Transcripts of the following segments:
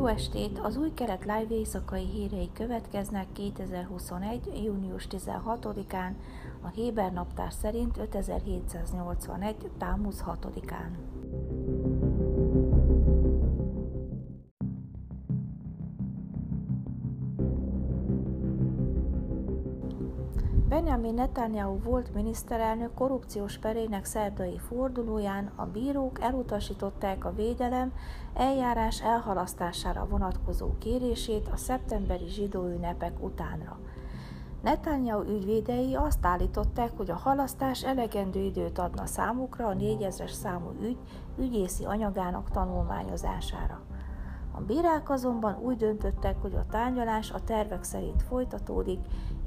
Jó estét! Az új kelet live éjszakai hírei következnek 2021. június 16-án, a Héber naptár szerint 5781. támusz 6-án. Benjamin Netanyahu volt miniszterelnök korrupciós perének szerdai fordulóján a bírók elutasították a védelem eljárás elhalasztására vonatkozó kérését a szeptemberi zsidó ünnepek utánra. Netanyahu ügyvédei azt állították, hogy a halasztás elegendő időt adna számukra a 4000-es számú ügy ügyészi anyagának tanulmányozására. A bírák azonban úgy döntöttek, hogy a tárgyalás a tervek szerint folytatódik,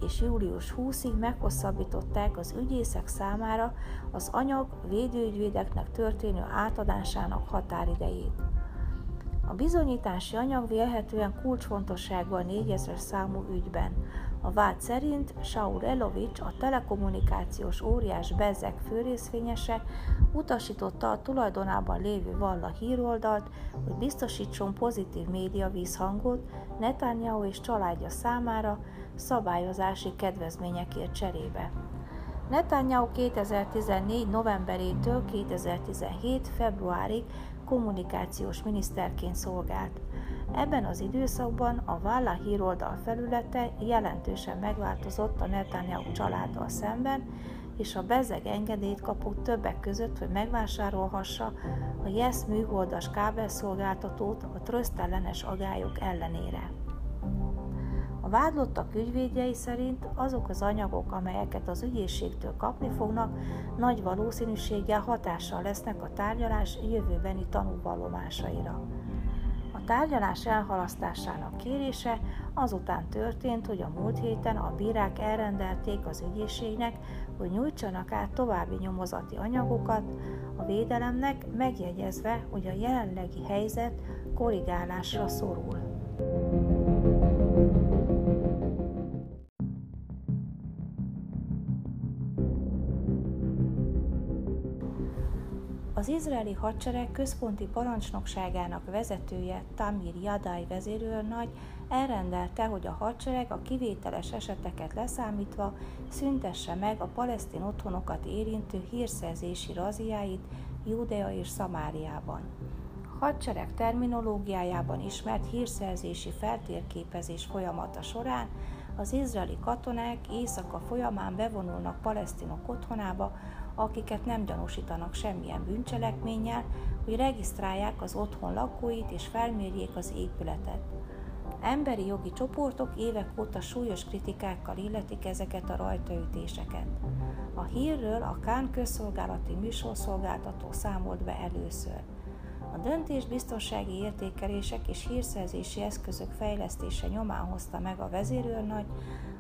és július 20-ig meghosszabbították az ügyészek számára az anyag védőügyvédeknek történő átadásának határidejét. A bizonyítási anyag vélhetően kulcsfontosságú a 4000 számú ügyben. A vád szerint Saul Elovics, a telekommunikációs óriás Bezzek főrészvényese utasította a tulajdonában lévő Valla híroldalt, hogy biztosítson pozitív média vízhangot Netanyahu és családja számára szabályozási kedvezményekért cserébe. Netanyahu 2014. novemberétől 2017. februárig kommunikációs miniszterként szolgált. Ebben az időszakban a Válla híroldal felülete jelentősen megváltozott a Netanyahu családdal szemben, és a bezeg engedélyt kapott többek között, hogy megvásárolhassa a Yes műholdas kábelszolgáltatót a trösztellenes agályok ellenére. A vádlottak ügyvédjei szerint azok az anyagok, amelyeket az ügyészségtől kapni fognak, nagy valószínűséggel hatással lesznek a tárgyalás jövőbeni tanúvallomásaira. A tárgyalás elhalasztásának kérése azután történt, hogy a múlt héten a bírák elrendelték az ügyészségnek, hogy nyújtsanak át további nyomozati anyagokat a védelemnek, megjegyezve, hogy a jelenlegi helyzet korrigálásra szorul. Az izraeli hadsereg központi parancsnokságának vezetője Tamir Jadai vezérőrnagy elrendelte, hogy a hadsereg a kivételes eseteket leszámítva szüntesse meg a palesztin otthonokat érintő hírszerzési raziáit Judea és Szamáriában. A hadsereg terminológiájában ismert hírszerzési feltérképezés folyamata során az izraeli katonák éjszaka folyamán bevonulnak palesztinok otthonába, akiket nem gyanúsítanak semmilyen bűncselekménnyel, hogy regisztrálják az otthon lakóit és felmérjék az épületet. Emberi jogi csoportok évek óta súlyos kritikákkal illetik ezeket a rajtaütéseket. A hírről a Kán közszolgálati műsorszolgáltató számolt be először. A döntés biztonsági értékelések és hírszerzési eszközök fejlesztése nyomán hozta meg a vezérőrnagy,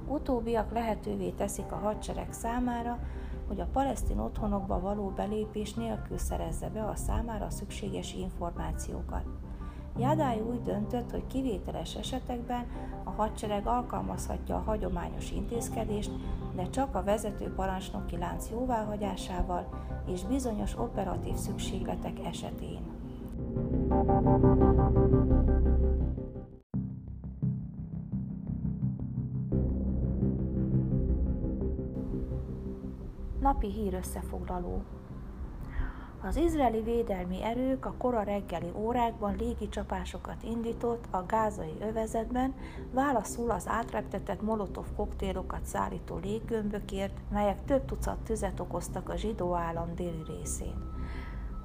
utóbbiak lehetővé teszik a hadsereg számára, hogy a palesztin otthonokba való belépés nélkül szerezze be a számára szükséges információkat. Jádály úgy döntött, hogy kivételes esetekben a hadsereg alkalmazhatja a hagyományos intézkedést, de csak a vezető parancsnoki lánc jóváhagyásával és bizonyos operatív szükségletek esetén. Napi hír összefoglaló. Az izraeli védelmi erők a kora reggeli órákban légicsapásokat indított a gázai övezetben, válaszul az átreptetett molotov koktélokat szállító léggömbökért, melyek több tucat tüzet okoztak a zsidó állam déli részén.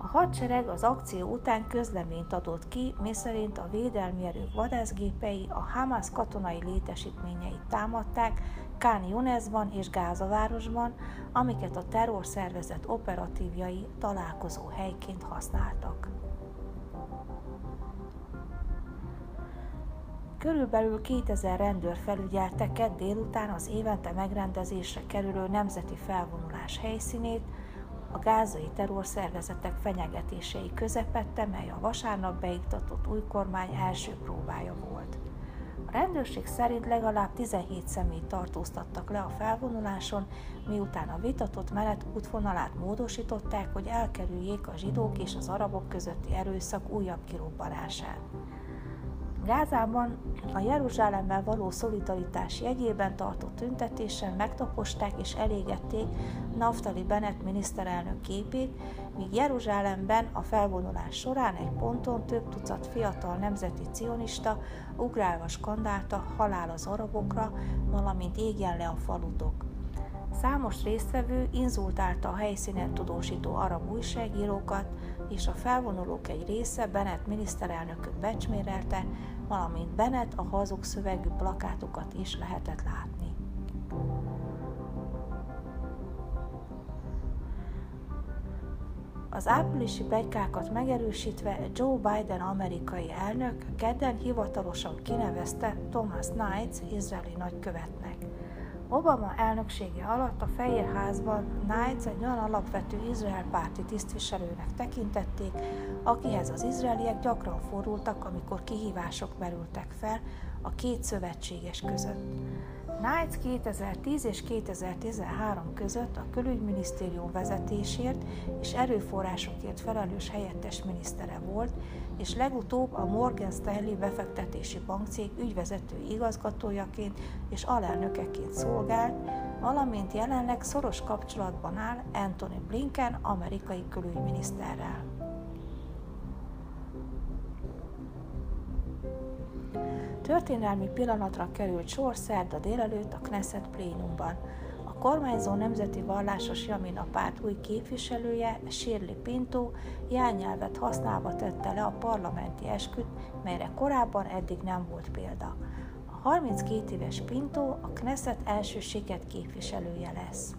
A hadsereg az akció után közleményt adott ki, miszerint a védelmi erők vadászgépei a Hamas katonai létesítményeit támadták Kán Yunesban és Gázavárosban, amiket a terrorszervezet operatívjai találkozó helyként használtak. Körülbelül 2000 rendőr felügyelte kedd délután az évente megrendezésre kerülő nemzeti felvonulás helyszínét, a gázai terrorszervezetek fenyegetései közepette, mely a vasárnap beiktatott új kormány első próbája volt. A rendőrség szerint legalább 17 személyt tartóztattak le a felvonuláson, miután a vitatott menet útvonalát módosították, hogy elkerüljék a zsidók és az arabok közötti erőszak újabb kirobbanását. Gázában a Jeruzsálemmel való szolidaritás jegyében tartott tüntetésen megtaposták és elégették Naftali Bennett miniszterelnök képét, míg Jeruzsálemben a felvonulás során egy ponton több tucat fiatal nemzeti cionista ugrálva skandálta halál az arabokra, valamint égjen le a falutok. Számos résztvevő inzultálta a helyszínen tudósító arab újságírókat, és a felvonulók egy része Bennett miniszterelnököt becsmérelte, valamint Bennett a hazug szövegű plakátokat is lehetett látni. Az áprilisi plegykákat megerősítve Joe Biden amerikai elnök kedden hivatalosan kinevezte Thomas Knights izraeli nagykövetnek. Obama elnöksége alatt a Fehér Házban Knights egy olyan alapvető Izrael párti tisztviselőnek tekintették, akihez az izraeliek gyakran fordultak, amikor kihívások merültek fel a két szövetséges között. Knights 2010 és 2013 között a külügyminisztérium vezetésért és erőforrásokért felelős helyettes minisztere volt, és legutóbb a Morgan Stanley befektetési bankcég ügyvezető igazgatójaként és alelnökeként szolgált, valamint jelenleg szoros kapcsolatban áll Anthony Blinken amerikai külügyminiszterrel. Történelmi pillanatra került sor szerda délelőtt a Knesset plénumban. A kormányzó nemzeti vallásos Jamin a párt új képviselője, Shirley Pinto, jelnyelvet használva tette le a parlamenti esküt, melyre korábban eddig nem volt példa. A 32 éves Pinto a Knesset első siket képviselője lesz.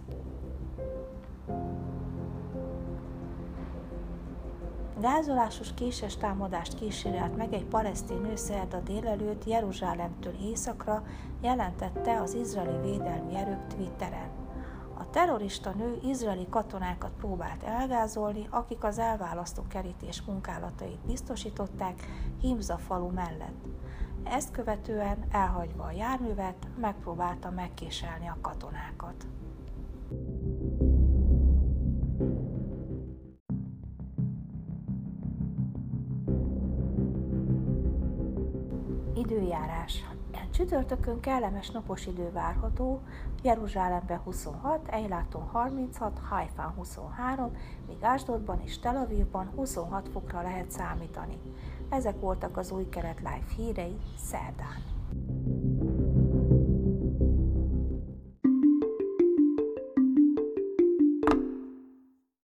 Gázolásos késes támadást kísérelt meg egy palesztin nő szerda délelőtt Jeruzsálemtől északra, jelentette az izraeli védelmi erők Twitteren. A terrorista nő izraeli katonákat próbált elgázolni, akik az elválasztó kerítés munkálatait biztosították Himza falu mellett. Ezt követően, elhagyva a járművet, megpróbálta megkéselni a katonákat. Időjárás. Csütörtökön kellemes napos idő várható, Jeruzsálemben 26, Eiláton 36, Haifán 23, míg Ásdodban és Tel Avivban 26 fokra lehet számítani. Ezek voltak az új keret live hírei szerdán.